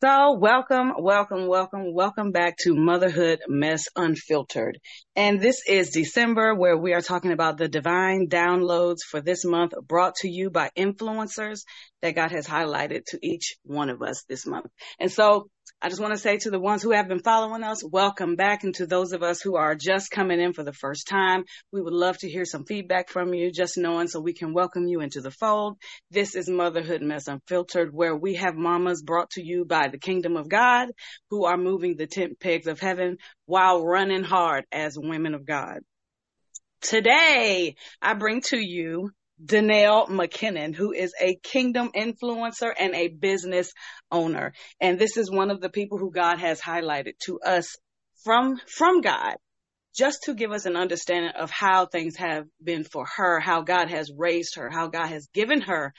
So, welcome, welcome, welcome, welcome back to Motherhood Mess Unfiltered. And this is December where we are talking about the divine downloads for this month brought to you by influencers that God has highlighted to each one of us this month. And so I just want to say to the ones who have been following us, welcome back. And to those of us who are just coming in for the first time, we would love to hear some feedback from you, just knowing so we can welcome you into the fold. This is Motherhood Mess Unfiltered, where we have mamas brought to you by the kingdom of God who are moving the tent pegs of heaven while running hard as women of God. Today, I bring to you Danelle McKinnon, who is a kingdom influencer and a business owner. And this is one of the people who God has highlighted to us from, from God, just to give us an understanding of how things have been for her, how God has raised her, how God has given her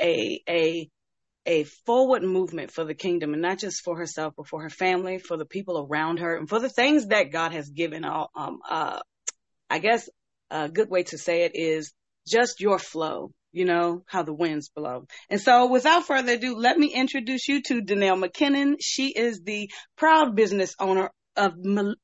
a, a, a forward movement for the kingdom and not just for herself, but for her family, for the people around her and for the things that God has given. Um, uh, I guess a good way to say it is just your flow, you know, how the winds blow. And so without further ado, let me introduce you to Danelle McKinnon. She is the proud business owner of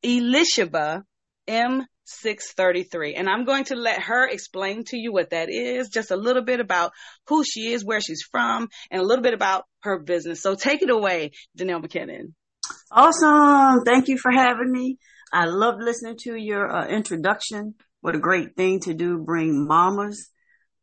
Elisheba M633. And I'm going to let her explain to you what that is, just a little bit about who she is, where she's from, and a little bit about her business. So take it away, Danelle McKinnon. Awesome. Thank you for having me. I love listening to your uh, introduction what a great thing to do, bring mamas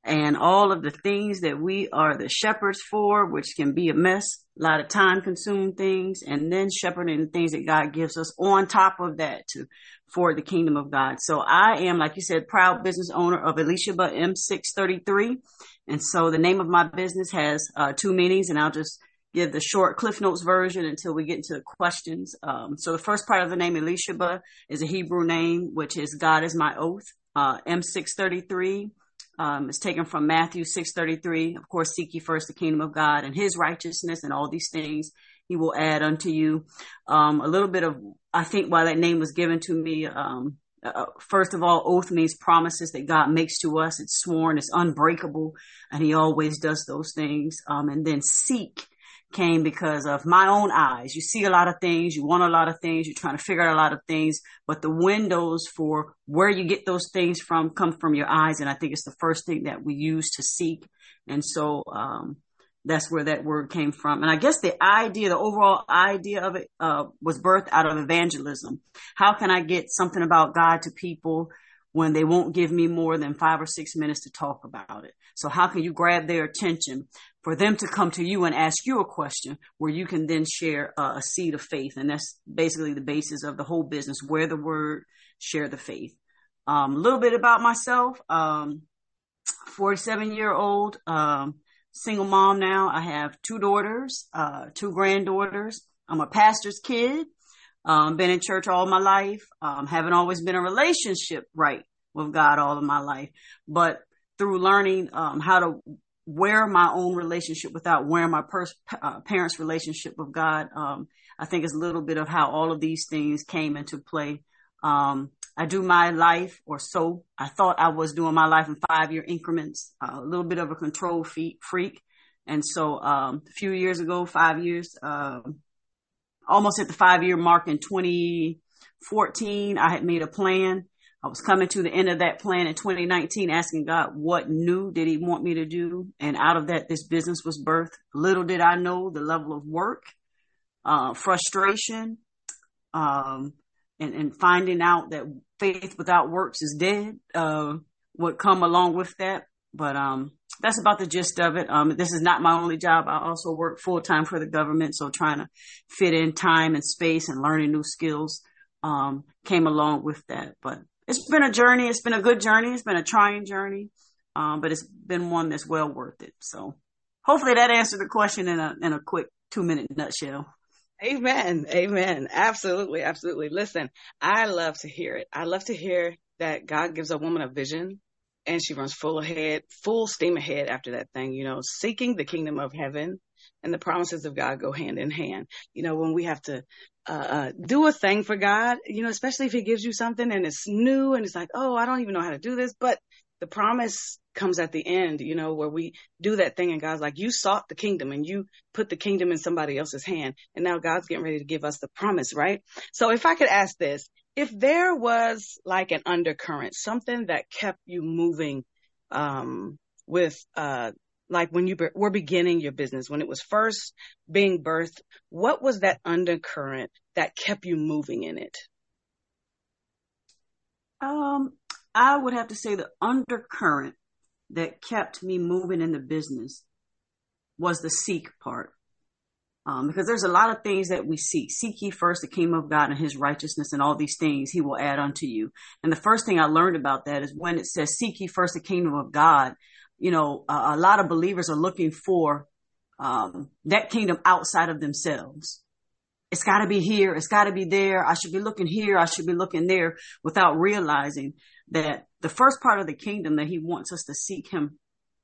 and all of the things that we are the shepherds for, which can be a mess, a lot of time consuming things, and then shepherding the things that God gives us on top of that to for the kingdom of God. So I am, like you said, proud business owner of Elisheba M633. And so the name of my business has uh, two meanings, and I'll just give the short Cliff Notes version until we get into the questions. Um, so the first part of the name Elisheba is a Hebrew name, which is God is my oath. Uh, M633 um, is taken from Matthew 633. Of course, seek ye first the kingdom of God and his righteousness and all these things he will add unto you. Um, a little bit of, I think why that name was given to me, um, uh, first of all, oath means promises that God makes to us. It's sworn, it's unbreakable, and He always does those things. Um, and then seek came because of my own eyes. You see a lot of things, you want a lot of things, you're trying to figure out a lot of things, but the windows for where you get those things from come from your eyes. And I think it's the first thing that we use to seek. And so, um, that's where that word came from. And I guess the idea, the overall idea of it, uh, was birthed out of evangelism. How can I get something about God to people when they won't give me more than five or six minutes to talk about it? So how can you grab their attention for them to come to you and ask you a question where you can then share uh, a seed of faith. And that's basically the basis of the whole business, where the word, share the faith. Um, a little bit about myself. Um, 47 year old, um, single mom now. I have two daughters, uh, two granddaughters. I'm a pastor's kid. Um, been in church all my life. Um, haven't always been a relationship right with God all of my life, but through learning um, how to wear my own relationship without wearing my pers- uh, parents' relationship with God. Um, I think it's a little bit of how all of these things came into play. Um, I do my life, or so I thought I was doing my life in five year increments, uh, a little bit of a control freak. And so, um, a few years ago, five years, uh, almost at the five year mark in 2014, I had made a plan I was coming to the end of that plan in 2019, asking God, what new did He want me to do? And out of that, this business was birthed. Little did I know the level of work, uh, frustration, um, and, and finding out that faith without works is dead, uh, would come along with that. But, um, that's about the gist of it. Um, this is not my only job. I also work full time for the government. So trying to fit in time and space and learning new skills, um, came along with that. But it's been a journey. It's been a good journey. It's been a trying journey, um, but it's been one that's well worth it. So hopefully that answered the question in a in a quick two minute nutshell. Amen. Amen. Absolutely. Absolutely. Listen, I love to hear it. I love to hear that God gives a woman a vision and she runs full ahead, full steam ahead after that thing, you know, seeking the kingdom of heaven and the promises of God go hand in hand. You know, when we have to uh, uh, do a thing for God, you know, especially if He gives you something and it's new and it's like, oh, I don't even know how to do this, but the promise comes at the end, you know, where we do that thing and God's like, you sought the kingdom and you put the kingdom in somebody else's hand. And now God's getting ready to give us the promise, right? So if I could ask this, if there was like an undercurrent, something that kept you moving, um, with, uh, like when you be- were beginning your business, when it was first being birthed, what was that undercurrent that kept you moving in it? Um, I would have to say the undercurrent that kept me moving in the business was the seek part. Um, because there's a lot of things that we seek. Seek ye first the kingdom of God and his righteousness and all these things he will add unto you. And the first thing I learned about that is when it says seek ye first the kingdom of God, you know, a, a lot of believers are looking for, um, that kingdom outside of themselves. It's got to be here. It's got to be there. I should be looking here. I should be looking there without realizing that the first part of the kingdom that he wants us to seek him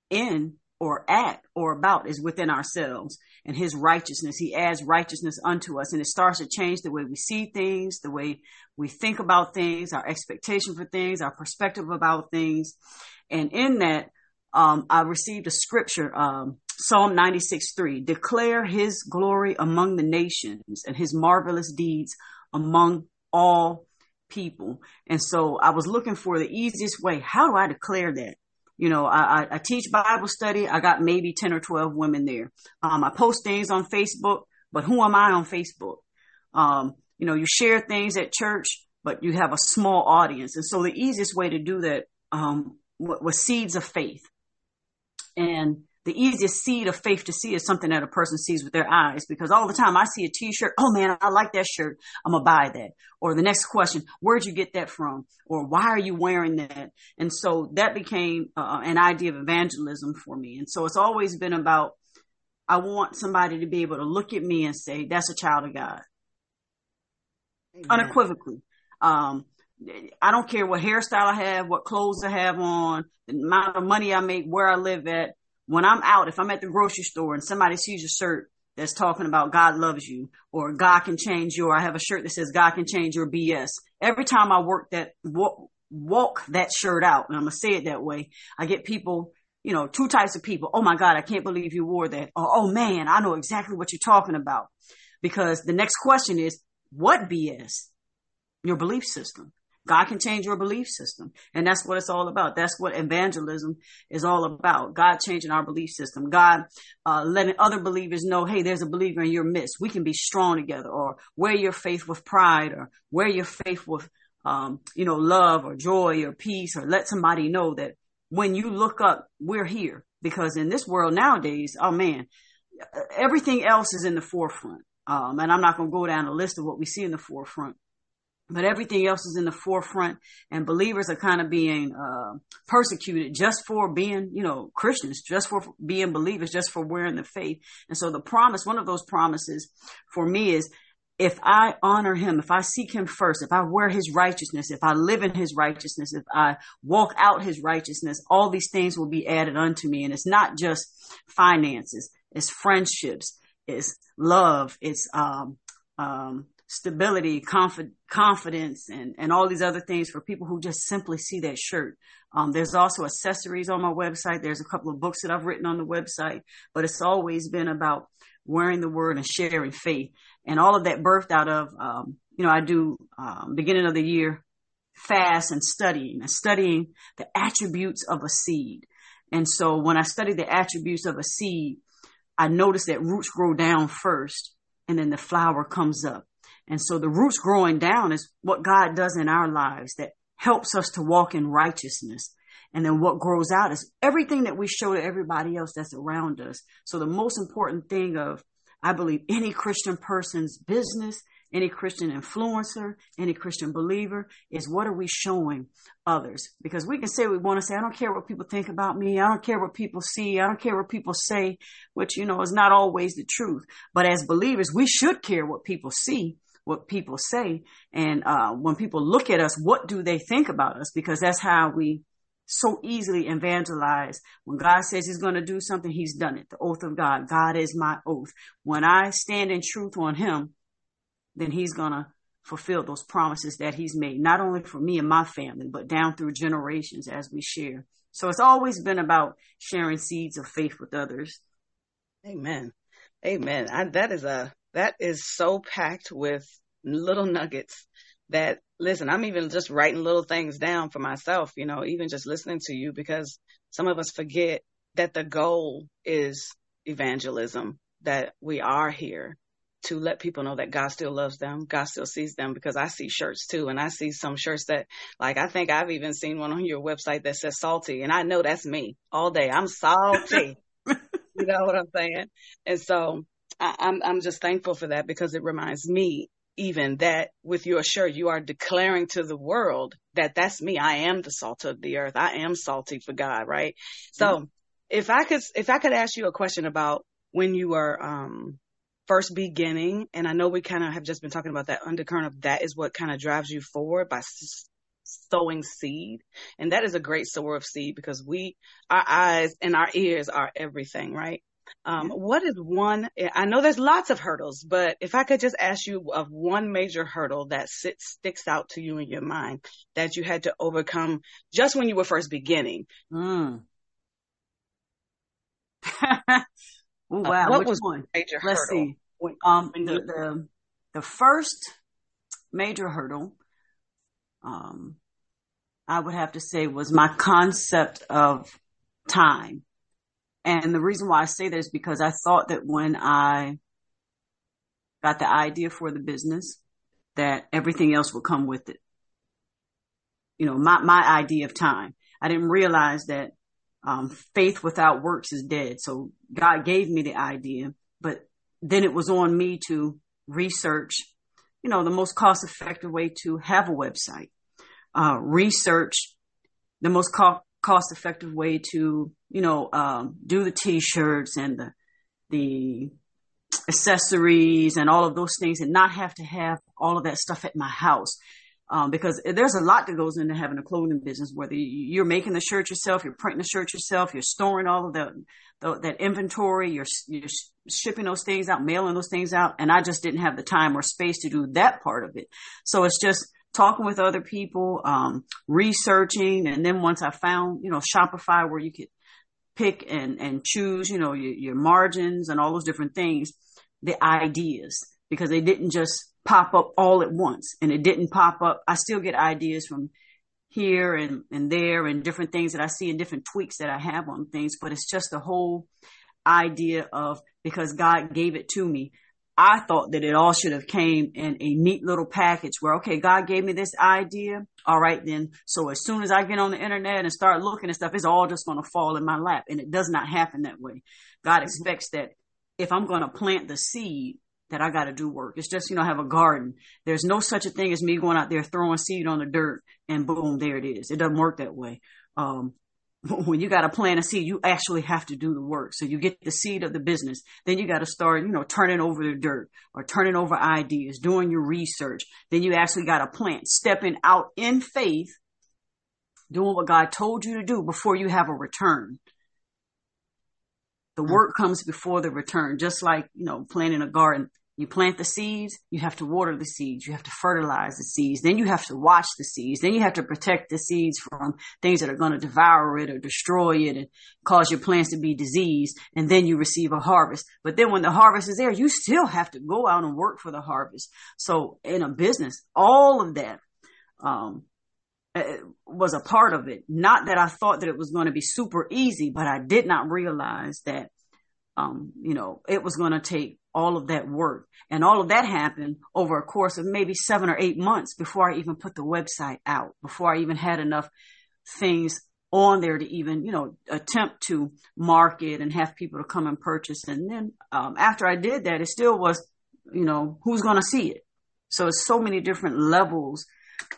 in or at or about is within ourselves and his righteousness. He adds righteousness unto us and it starts to change the way we see things, the way we think about things, our expectation for things, our perspective about things. And in that, um, I received a scripture, um, Psalm 96 3 declare his glory among the nations and his marvelous deeds among all people. And so I was looking for the easiest way. How do I declare that? You know, I, I, teach Bible study. I got maybe 10 or 12 women there. Um, I post things on Facebook, but who am I on Facebook? Um, you know, you share things at church, but you have a small audience. And so the easiest way to do that, um, was seeds of faith. And the easiest seed of faith to see is something that a person sees with their eyes because all the time I see a t-shirt. Oh man, I like that shirt. I'm gonna buy that. Or the next question, where'd you get that from? Or why are you wearing that? And so that became uh, an idea of evangelism for me. And so it's always been about, I want somebody to be able to look at me and say, that's a child of God. Amen. Unequivocally. Um, I don't care what hairstyle I have, what clothes I have on, the amount of money I make, where I live at when I'm out, if I'm at the grocery store and somebody sees a shirt that's talking about God loves you or God can change your, I have a shirt that says God can change your BS. Every time I work that, walk, walk that shirt out, and I'm going to say it that way, I get people, you know, two types of people. Oh my God, I can't believe you wore that. Or, oh man, I know exactly what you're talking about. Because the next question is, what BS? Your belief system. God can change your belief system. And that's what it's all about. That's what evangelism is all about. God changing our belief system. God uh, letting other believers know, hey, there's a believer in your midst. We can be strong together or wear your faith with pride or wear your faith with, um, you know, love or joy or peace or let somebody know that when you look up, we're here. Because in this world nowadays, oh man, everything else is in the forefront. Um, and I'm not going to go down a list of what we see in the forefront but everything else is in the forefront and believers are kind of being uh, persecuted just for being you know christians just for being believers just for wearing the faith and so the promise one of those promises for me is if I honor him, if I seek him first, if I wear his righteousness, if I live in his righteousness, if I walk out his righteousness, all these things will be added unto me. And it's not just finances, it's friendships, it's love, it's um, um, stability, confi- confidence, and, and all these other things for people who just simply see that shirt. Um, there's also accessories on my website. There's a couple of books that I've written on the website, but it's always been about wearing the word and sharing faith. And all of that birthed out of, um, you know, I do, um, beginning of the year fast and studying and studying the attributes of a seed. And so when I study the attributes of a seed, I notice that roots grow down first and then the flower comes up. And so the roots growing down is what God does in our lives that helps us to walk in righteousness. And then what grows out is everything that we show to everybody else that's around us. So the most important thing of, I believe, any Christian person's business, any Christian influencer, any Christian believer is what are we showing others? Because we can say we want to say, I don't care what people think about me. I don't care what people see. I don't care what people say, which, you know, is not always the truth. But as believers, we should care what people see what people say. And uh, when people look at us, what do they think about us? Because that's how we so easily evangelize. When God says he's going to do something, he's done it. The oath of God. God is my oath. When I stand in truth on him, then he's going to fulfill those promises that he's made, not only for me and my family, but down through generations as we share So it's always been about sharing seeds of faith with others. Amen. Amen. I, that is a, that is so packed with little nuggets that listen, I'm even just writing little things down for myself, you know, even just listening to you because some of us forget that the goal is evangelism, that we are here to let people know that God still loves them. God still sees them because I see shirts too. And I see some shirts that like, I think I've even seen one on your website that says salty and I know that's me all day. I'm salty. you know what I'm saying? And so I, I'm, I'm just thankful for that because it reminds me even that with your shirt, you are declaring to the world that that's me. I am the salt of the earth. I am salty for God. Right. So mm-hmm. if I could, if I could ask you a question about when you were, um, first beginning, and I know we kind of have just been talking about that undercurrent of that is what kind of drives you forward by s- sowing seed. And that is a great sower of seed because we, our eyes and our ears are everything, right? Um, what is one, I know there's lots of hurdles, but if I could just ask you of one major hurdle that sits, sticks out to you in your mind that you had to overcome just when you were first beginning. Mm. Oh, uh, wow. Uh, what Which was one? Major Let's hurdle? see. When, um, the, the, the first major hurdle, um, I would have to say was my concept of time. And the reason why I say that is because I thought that when I got the idea for the business, that everything else would come with it. You know, my, my idea of time. I didn't realize that um, faith without works is dead. So God gave me the idea, but then it was on me to research, you know, the most cost effective way to have a website, uh, research the most co- cost effective way to, you know, um, do the t-shirts and the, the accessories and all of those things and not have to have all of that stuff at my house um, because there's a lot that goes into having a clothing business. Whether you're making the shirt yourself, you're printing the shirt yourself, you're storing all of the, the that inventory, you're, you're shipping those things out, mailing those things out, and I just didn't have the time or space to do that part of it. So it's just talking with other people, um, researching, and then once I found, you know, Shopify where you could pick and and choose, you know, your, your margins and all those different things, the ideas because they didn't just pop up all at once and it didn't pop up. I still get ideas from here and, and there and different things that I see and different tweaks that I have on things, but it's just the whole idea of because God gave it to me. I thought that it all should have came in a neat little package where, okay, God gave me this idea. All right, then. So as soon as I get on the internet and start looking at stuff, it's all just going to fall in my lap. And it does not happen that way. God expects that if I'm going to plant the seed, that I got to do work. It's just, you know, have a garden. There's no such a thing as me going out there throwing seed on the dirt and boom, there it is. It doesn't work that way. Um, when you got to plant a seed, you actually have to do the work. So you get the seed of the business. Then you got to start, you know, turning over the dirt or turning over ideas, doing your research. Then you actually got to plant, stepping out in faith, doing what God told you to do before you have a return. The hmm. work comes before the return, just like, you know, planting a garden. You plant the seeds, you have to water the seeds, you have to fertilize the seeds, then you have to watch the seeds, then you have to protect the seeds from things that are going to devour it or destroy it and cause your plants to be diseased, and then you receive a harvest. But then when the harvest is there, you still have to go out and work for the harvest. So in a business, all of that, um, eh, was a part of it. Not that I thought that it was going to be super easy, but I did not realize that, um, you know, it was going to take all of that work. And all of that happened over a course of maybe seven or eight months before I even put the website out, before I even had enough things on there to even, you know, attempt to market and have people to come and purchase. And then um, after I did that, it still was, you know, who's going to see it? So it's so many different levels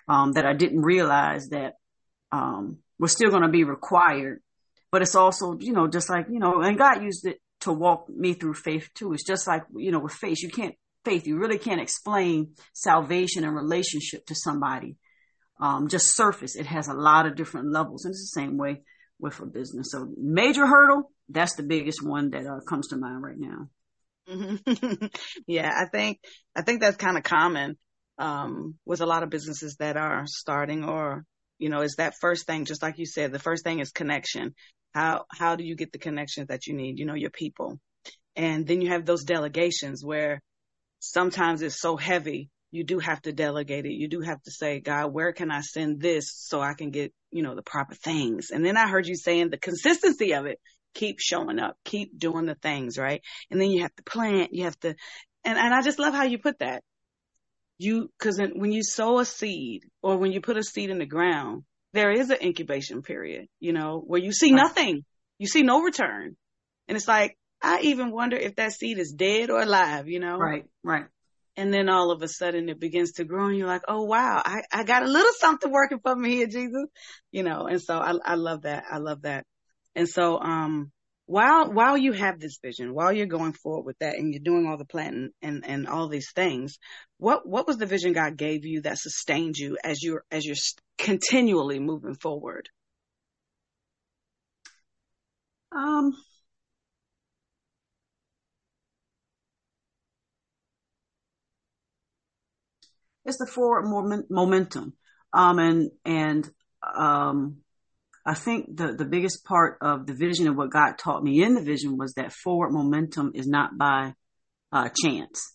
um, that I didn't realize that um, were still going to be required. But it's also, you know, just like, you know, and God used it to walk me through faith too. It's just like, you know, with faith, you can't, faith, you really can't explain salvation and relationship to somebody. Um, just surface. It has a lot of different levels and it's the same way with a business. So major hurdle, that's the biggest one that uh, comes to mind right now. Yeah, I think, I think that's kind of common, um, with a lot of businesses that are starting or You know, it's that first thing, just like you said, the first thing is connection. How, how do you get the connections that you need? You know, your people. And then you have those delegations where sometimes it's so heavy. You do have to delegate it. You do have to say, God, where can I send this so I can get, you know, the proper things? And then I heard you saying the consistency of it. Keep showing up, keep doing the things, right? And then you have to plant, you have to, and, and I just love how you put that you because when you sow a seed or when you put a seed in the ground there is an incubation period you know where you see nothing. You see no return. And it's like i even wonder if that seed is dead or alive you know? Right right. And then all of a sudden it begins to grow and you're like oh wow i, I got a little something working for me here jesus. You know and so i, I love that. I love that. And so um while while you have this vision, while you're going forward with that and you're doing all the planning and, and all these things, what what was the vision God gave you that sustained you as you're as you're continually moving forward? Um it's the forward momentum. Um and and um I think the, the biggest part of the vision and what God taught me in the vision was that forward momentum is not by uh, chance.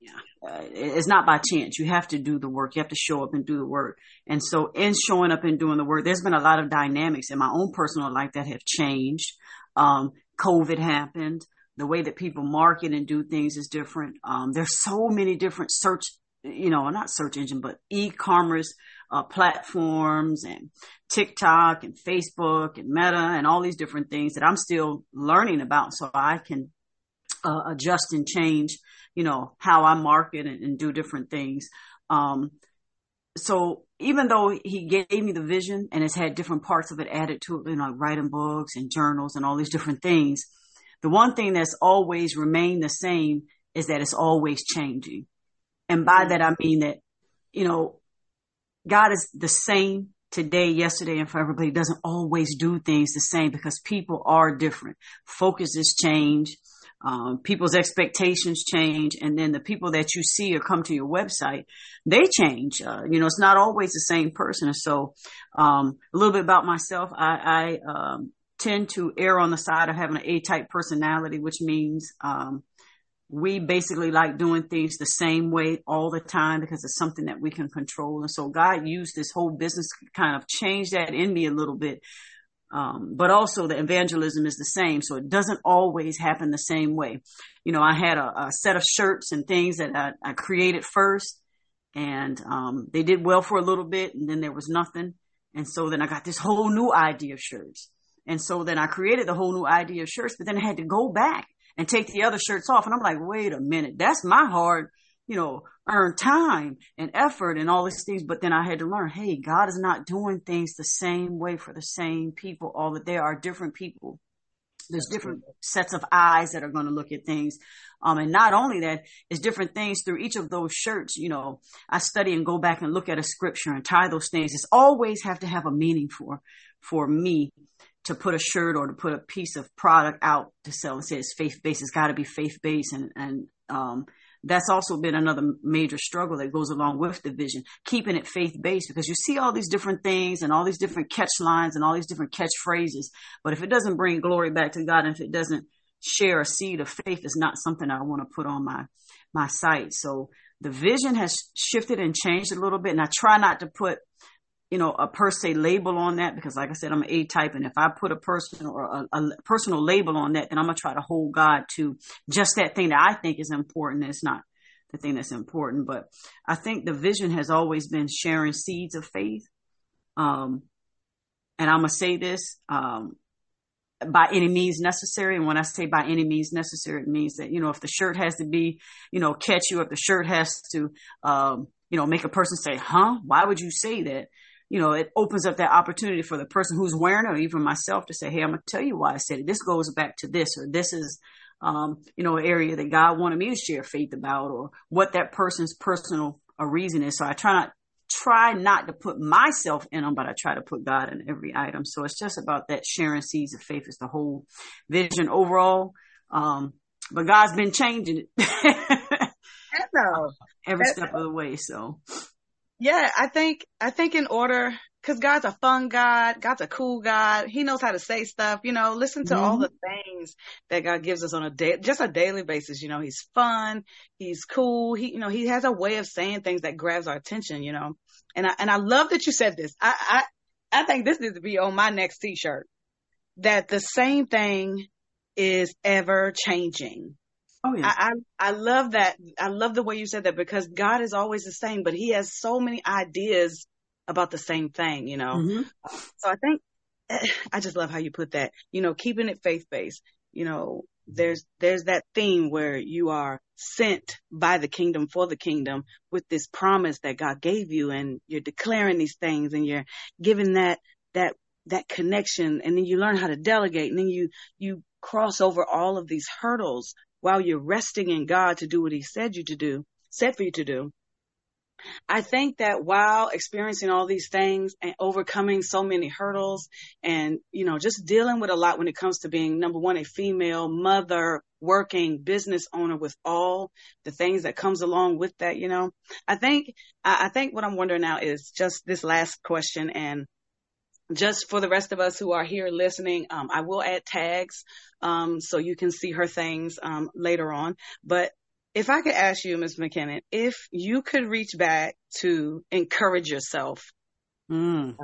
Yeah. Uh, it's not by chance. You have to do the work. You have to show up and do the work. And so in showing up and doing the work, there's been a lot of dynamics in my own personal life that have changed. Um, COVID happened. The way that people market and do things is different. Um, there's so many different search, you know, not search engine, but e-commerce uh, platforms and TikTok and Facebook and Meta and all these different things that I'm still learning about so I can uh, adjust and change, you know, how I market and, and do different things. Um, so even though he gave me the vision and has had different parts of it added to it, you know, writing books and journals and all these different things, the one thing that's always remained the same is that it's always changing. And by that, I mean that, you know, God is the same today, yesterday, and forever, but he doesn't always do things the same because people are different. Focuses change. Um, people's expectations change and then the people that you see or come to your website they change uh, you know it's not always the same person so um, a little bit about myself i, I um, tend to err on the side of having an a-type personality which means um, we basically like doing things the same way all the time because it's something that we can control. And so God used this whole business kind of change that in me a little bit. Um, but also the evangelism is the same. So it doesn't always happen the same way. You know, I had a, a set of shirts and things that I, I created first and, um, they did well for a little bit and then there was nothing. And so then I got this whole new idea of shirts. And so then I created the whole new idea of shirts, but then I had to go back and take the other shirts off. And I'm like, wait a minute, that's my hard, you know, earned time and effort and all these things. But then I had to learn, hey, God is not doing things the same way for the same people. All that there are different people. There's different sets of eyes that are going to look at things. Um, and not only that, it's different things through each of those shirts. You know, I study and go back and look at a scripture and tie those things. It's always have to have a meaning for, for me to put a shirt or to put a piece of product out to sell and say it's faith based. It's got to be faith based, and and um, that's also been another major struggle that goes along with the vision, keeping it faith based because you see all these different things and all these different catch lines and all these different catchphrases, but if it doesn't bring glory back to God and if it doesn't share a seed of faith, it's not something I want to put on my my site. So the vision has shifted and changed a little bit, and I try not to put you know, a per se label on that because, like I said, I'm an A type, and if I put a personal or a, a, personal label on that, then I'm gonna try to hold God to just that thing that I think is important. It's not the thing that's important, but I think the vision has always been sharing seeds of faith. Um, and I'm gonna say this um, by any means necessary. And when I say by any means necessary, it means that you know if the shirt has to be, you know, catch you, if the shirt has to, um, you know, make a person say, "Huh? Why would you say that?" You know, it opens up that opportunity for the person who's wearing it or even myself to say, Hey, I'm going to tell you why I said it. This goes back to this, or this is, um, you know, an area that God wanted me to share faith about or what that person's personal a reason is. So I try not, try not to put myself in them, but I try to put God in every item. So it's just about that sharing seeds of faith is the whole vision overall. Um, but God's been changing it. every step of the way. So Yeah, I think I think in order because God's a fun God, God's a cool God. He knows how to say stuff. You know, listen to mm-hmm. all the things that God gives us on a day, just a daily basis. You know, He's fun, He's cool. He, you know, He has a way of saying things that grabs our attention. You know, and I and I love that you said this. I I I think this needs to be on my next T-shirt. That the same thing is ever changing. Oh yeah. I, I, I love that. I love the way you said that because God is always the same, but He has so many ideas about the same thing, you know. Mm-hmm. So I think I just love how you put that. You know, keeping it faith based. You know, there's there's that theme where you are sent by the kingdom for the kingdom with this promise that God gave you, and you're declaring these things, and you're giving that that that connection, and then you learn how to delegate, and then you you cross over all of these hurdles while you're resting in God to do what he said you to do, said for you to do. I think that while experiencing all these things and overcoming so many hurdles and, you know, just dealing with a lot when it comes to being number one, a female mother, working business owner with all the things that comes along with that, you know, I think, I think what I'm wondering now is just this last question and just for the rest of us who are here listening, um, I will add tags um, so you can see her things um, later on. But if I could ask you, Ms. McKinnon, if you could reach back to encourage yourself mm.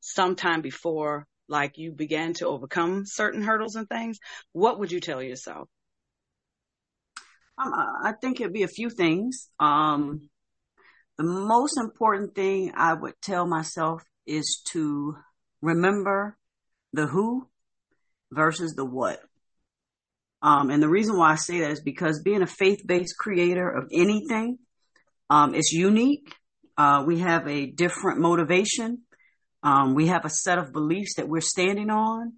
sometime before, like you began to overcome certain hurdles and things, what would you tell yourself? Um, I think it'd be a few things. Um, the most important thing I would tell myself is to remember the who versus the what. Um, and the reason why I say that is because being a faith-based creator of anything, um, is unique. Uh, we have a different motivation. Um, we have a set of beliefs that we're standing on.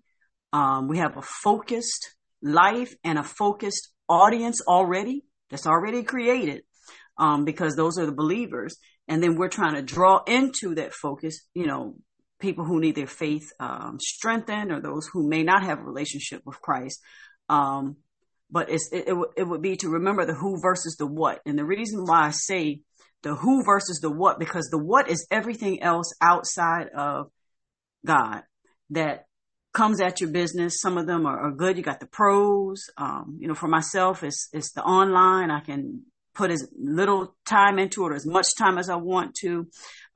Um, we have a focused life and a focused audience already that's already created. Um, because those are the believers. And then we're trying to draw into that focus, you know, people who need their faith um, strengthened or those who may not have a relationship with Christ. Um, but it, it, it would be to remember the who versus the what. And the reason why I say the who versus the what, because the what is everything else outside of God that comes at your business. Some of them are, are good. You got the pros. Um, you know, for myself, it's, it's the online. I can put as little time into it or as much time as I want to.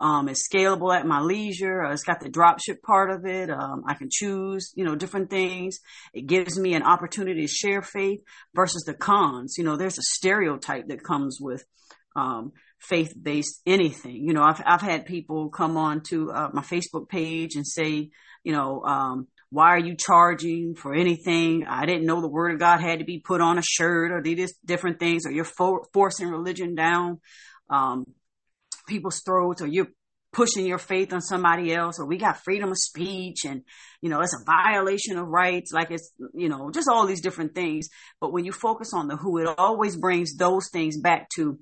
Um, it's scalable at my leisure. Uh, it's got the dropship part of it. Um, I can choose, you know, different things. It gives me an opportunity to share faith versus the cons. You know, there's a stereotype that comes with, um, faith-based anything. You know, I've, I've had people come on to uh, my Facebook page and say, you know, um, why are you charging for anything? I didn't know the word of God had to be put on a shirt or these different things, or you're for, forcing religion down um, people's throats, or you're pushing your faith on somebody else, or we got freedom of speech, and you know it's a violation of rights. Like it's you know just all these different things. But when you focus on the who, it always brings those things back to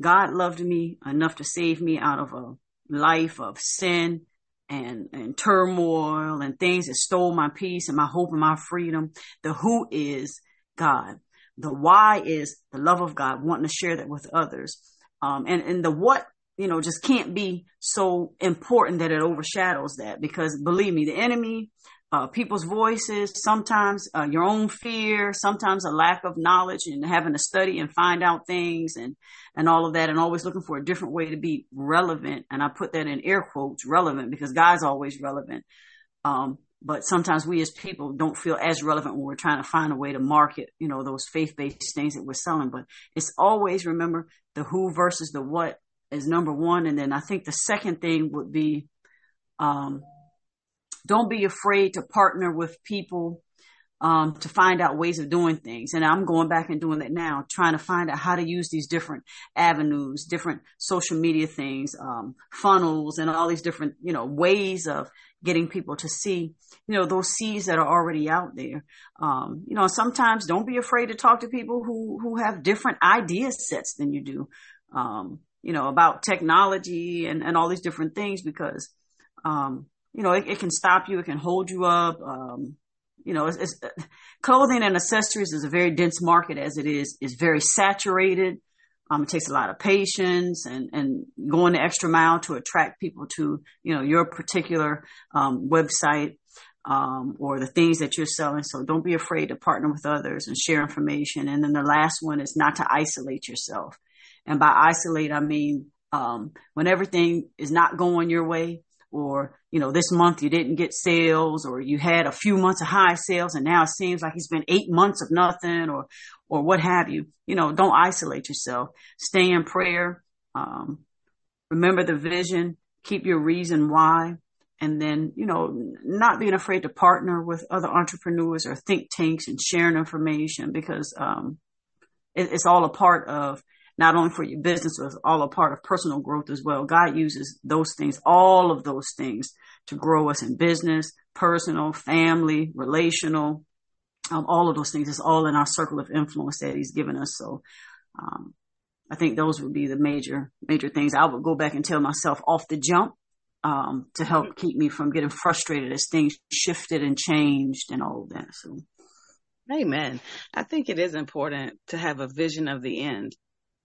God loved me enough to save me out of a life of sin and, and turmoil and things that stole my peace and my hope and my freedom. The who is God. The why is the love of God, wanting to share that with others. Um, and, and the what, you know, just can't be so important that it overshadows that because believe me, the enemy uh, people's voices, sometimes uh, your own fear, sometimes a lack of knowledge and having to study and find out things and, and all of that and always looking for a different way to be relevant. And I put that in air quotes, relevant because God's always relevant. Um, but sometimes we as people don't feel as relevant when we're trying to find a way to market, you know, those faith-based things that we're selling. But it's always remember the who versus the what is number one. And then I think the second thing would be, um, don't be afraid to partner with people um, to find out ways of doing things. And I'm going back and doing that now, trying to find out how to use these different avenues, different social media things, um, funnels, and all these different, you know, ways of getting people to see, you know, those seeds that are already out there. Um, you know, sometimes don't be afraid to talk to people who who have different idea sets than you do. Um, you know, about technology and, and all these different things because, um, you know, it, it, can stop you. It can hold you up. Um, you know, it's, it's, clothing and accessories is a very dense market as it is, is very saturated. Um, it takes a lot of patience and, and going the extra mile to attract people to, you know, your particular, um, website, um, or the things that you're selling. So don't be afraid to partner with others and share information. And then the last one is not to isolate yourself. And by isolate, I mean, um, when everything is not going your way, or you know this month you didn't get sales or you had a few months of high sales and now it seems like it's been eight months of nothing or or what have you. You know don't isolate yourself. Stay in prayer. Um, remember the vision. Keep your reason why. And then you know not being afraid to partner with other entrepreneurs or think tanks and sharing information because um, it, it's all a part of not only for your business, but all a part of personal growth as well. God uses those things, all of those things to grow us in business, personal, family, relational, um, all of those things. It's all in our circle of influence that he's given us. So, um, I think those would be the major, major things I would go back and tell myself off the jump, um, to help keep me from getting frustrated as things shifted and changed and all of that. So. Amen. I think it is important to have a vision of the end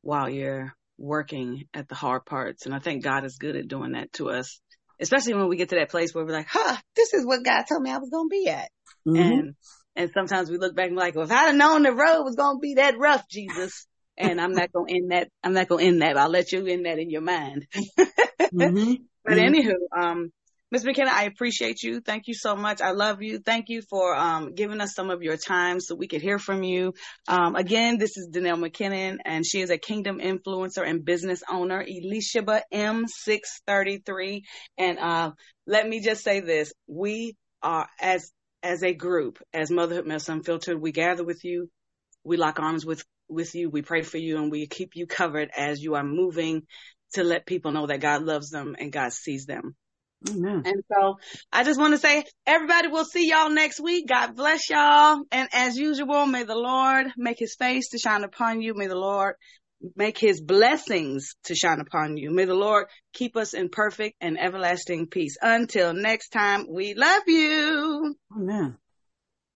while you're working at the hard parts. And I think God is good at doing that to us, especially when we get to that place where we're like, huh, this is what God told me I was going to be at. Mm-hmm. And, and sometimes we look back and be like, well, if I'd have known the road was going to be that rough, Jesus, and I'm not going to end that, I'm not going to end that. I'll let you end that in your mind. mm-hmm. But mm-hmm. anywho, um, Ms. McKenna, I appreciate you. Thank you so much. I love you. Thank you for um, giving us some of your time so we could hear from you. Um, again, this is Danelle McKinnon, and she is a kingdom influencer and business owner, Elisheba M633. And uh, let me just say this: we are as as a group, as Motherhood Mess Unfiltered, we gather with you, we lock arms with with you, we pray for you, and we keep you covered as you are moving to let people know that God loves them and God sees them. Amen. And so I just want to say, everybody, we'll see y'all next week. God bless y'all. And as usual, may the Lord make his face to shine upon you. May the Lord make his blessings to shine upon you. May the Lord keep us in perfect and everlasting peace. Until next time, we love you. Amen.